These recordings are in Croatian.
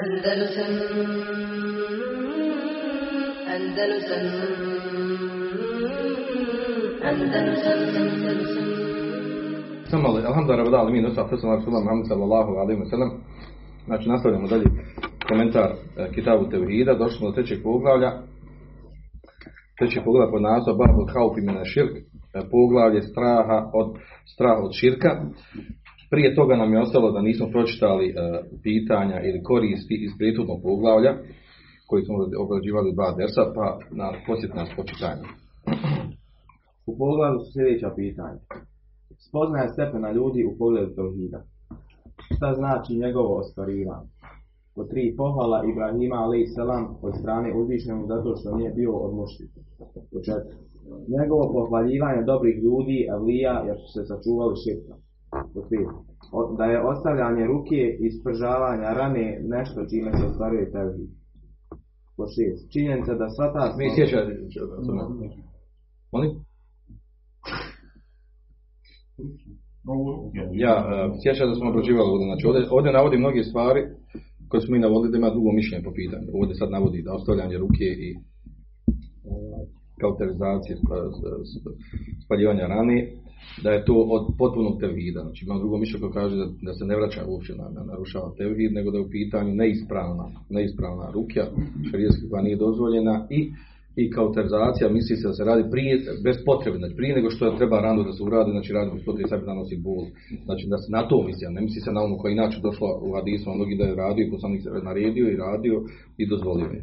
Andalusam Andalusam Andalusam Samo ali, alhamdulillah, rabbi alamin, usa fesana Rasulullah Muhammad sallallahu alaihi wa sallam. Znači, nastavljamo dalje komentar e, Kitabu Tevhida. Došli smo do trećeg poglavlja. Treći poglavlja pod nazivom Babul Haufi mina širk. E, poglavlje straha od, straha od širka. Prije toga nam je ostalo da nismo pročitali e, pitanja ili koristi iz prethodnog poglavlja koji smo obrađivali dva dersa, pa na posjet nas počitanje. U pogledu su sljedeća pitanja. Spoznaje stepena ljudi u pogledu tauhida. Šta znači njegovo ostvarivanje? Po tri pohvala Ibrahima a.s. od strane uzvišenog zato što nije bio od mušnika. Njegovo pohvaljivanje dobrih ljudi, avlija, jer su se sačuvali širka. Da je ostavljanje ruke i spržavanja rane nešto čime se ostvaruje tevhid. Po šest. Činjenica da sva ta... Mi sjećate, molim? Ja, e, sjećam da smo obrađivali ovdje, znači ovdje, ovdje navodi mnoge stvari koje smo mi navodili da ima drugo mišljenje po pitanju. Ovdje sad navodi da ostavljanje ruke i e, kauterizacije, spaljivanja rane, da je to od potpunog tevhida. Znači ima drugo mišljenje koje kaže da, da se ne vraća uopće na, na narušava tevhid, nego da je u pitanju neispravna, neispravna rukja, šarijetski koja nije dozvoljena i i kauterizacija misli se da se radi prije, bez potrebe, znači prije nego što treba rano da se uradi, znači radi potrebe sebi nanosi bol. Znači da se na to misli, ne misli se na ono koja je inače došla u hadisu, a mnogi da je radio i poslanik se naredio i radio i dozvolio je.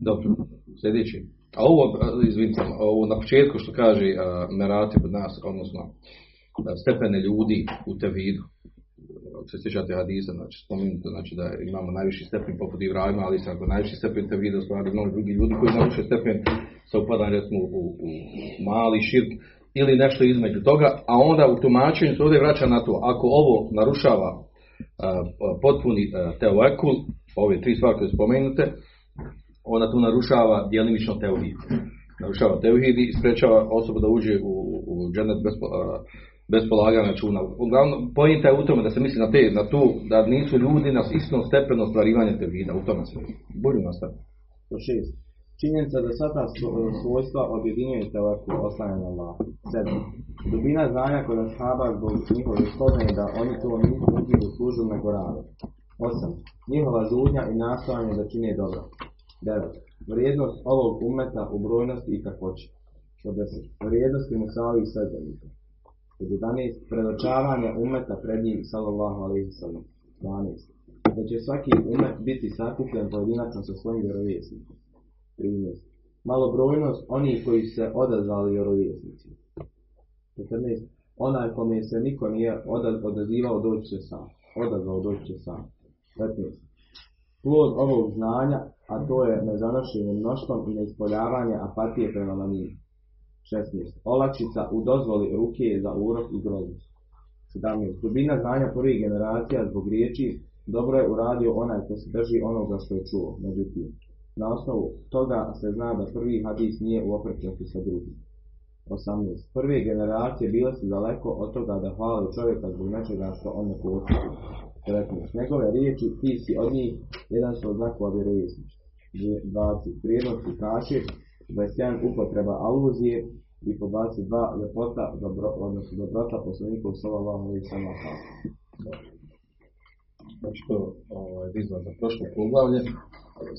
Dobro, sljedeći. A ovo, izvinite, ovo na početku što kaže Merati od nas, odnosno stepene ljudi u tevidu, ako se sjećate hadisa, znači spomenuto, znači da imamo najviši stepen poput Ibrahima, ali sam ako najviši stepen te vide stvari mnogi drugi ljudi koji najviši stepen sa upadan recimo u, u mali širk ili nešto između toga, a onda u tumačenju se ovdje vraća na to, ako ovo narušava a, potpuni a, teoekul, ove tri stvari koje spomenute, onda tu narušava djelimično teuhid. Narušava teuhid i sprečava osobu da uđe u, u džennet bez, bez polaganja računa. Uglavnom, pojenta je u tome da se misli na te, na tu, da nisu ljudi na istom stepenu ostvarivanja teuhida, u tome se misli. Budi nastaviti. Po šest. Činjenica da sva ta svo- svojstva objedinjuje teoriju oslanjanja na Allah. Dubina znanja kod ashaba zbog njihove spoznaje da oni to nisu da služu nego rade. Osam. Njihova zudnja i nastojanje da čine dobro. Devet. Vrijednost ovog umeta u brojnosti i kakvoći. Po deset. Vrijednosti Musavi i sredbenika. Pod 11. Predočavanje umeta pred njim, sallallahu alaihi sallam. 12. Da će svaki umet biti sakupljen pojedinačno sa svojim vjerovjesnikom. 13. Malobrojnost onih koji se odazvali vjerovjesnici. 14. Onaj kome se niko nije oda- odazivao doći će sam. Odazvao doći će sam. 15. Plod ovog znanja, a to je nezanošenje mnoštvom i neispoljavanje apatije prema maniji. 16. Olakšica u dozvoli ruke za urok i groznost. 17. Dubina znanja prvih generacija zbog riječi dobro je uradio onaj ko se drži onoga što je čuo. Međutim, na osnovu toga se zna da prvi hadis nije u sa drugim. 18. Prve generacije bile su daleko od toga da hvale čovjeka zbog nečega što on ne posjeduje. 19. Njegove riječi, ti si od njih, jedan su od znakova vjerovjesnička. 20. Prijednosti kaše, 21. Upotreba aluzije i po 22. Ljepota, dobro, odnosno dobrota poslanikov sallallahu alaihi sallam. Znači to ovaj, vizla za prošlo poglavlje,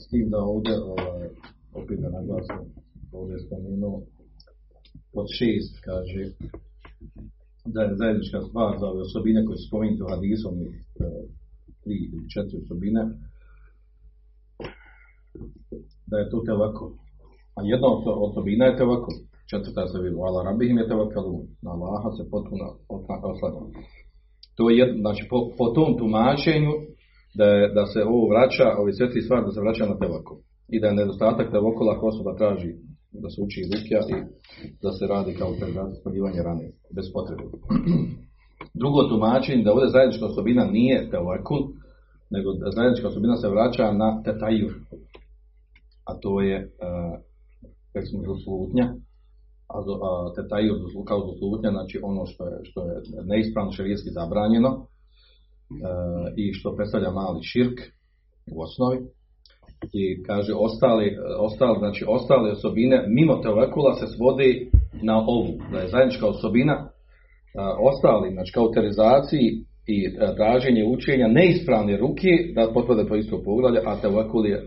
s tim da ovdje, ovaj, opet da naglasim, ovdje je spomenuo pod šest, kaže, da je zajednička stvar za ove osobine koje su spomenute u hadisom, e, tri ili četiri osobine, da je to tevakul. A jedna od osobina je tevakul. Četvrta se vidi, ala rabihim je tevakalun. Na Allaha se potpuno oslanja. To je znači po, po tom tumačenju da, je, da se ovo vraća, ove sve tri stvari da se vraća na tevakul. I da je nedostatak tevakula ako osoba traži da se uči rukja i da se radi kao pregrada spaljivanje rane, bez potrebe. Drugo tumačenje da ovdje zajednička osobina nije tevakul, nego da zajednička osobina se vraća na tetajur. A to je, uh, recimo, doslutnja, a, do- a tetajur kao doslutnja, znači ono što je, što je neispravno šarijetski zabranjeno, e, i što predstavlja mali širk, u osnovi. I kaže ostali, ostali, znači ostale osobine mimo tevekula se svodi na ovu, da je zajednička osobina a, ostali, znači kauterizaciji i a, traženje učenja neispravne ruke da potpade po isto poglavlje, a tevekul je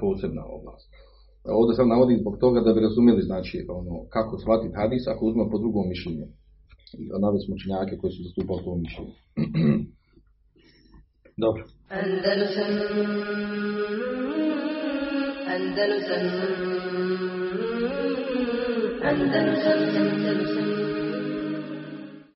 posebna oblast. Ovdje sam navodim zbog toga da bi razumjeli znači ono kako shvatiti hadis ako uzmemo po drugom mišljenju. Naveli smo učenjake koji su zastupali to mišljenje. Dobro. Andalusam Andalusam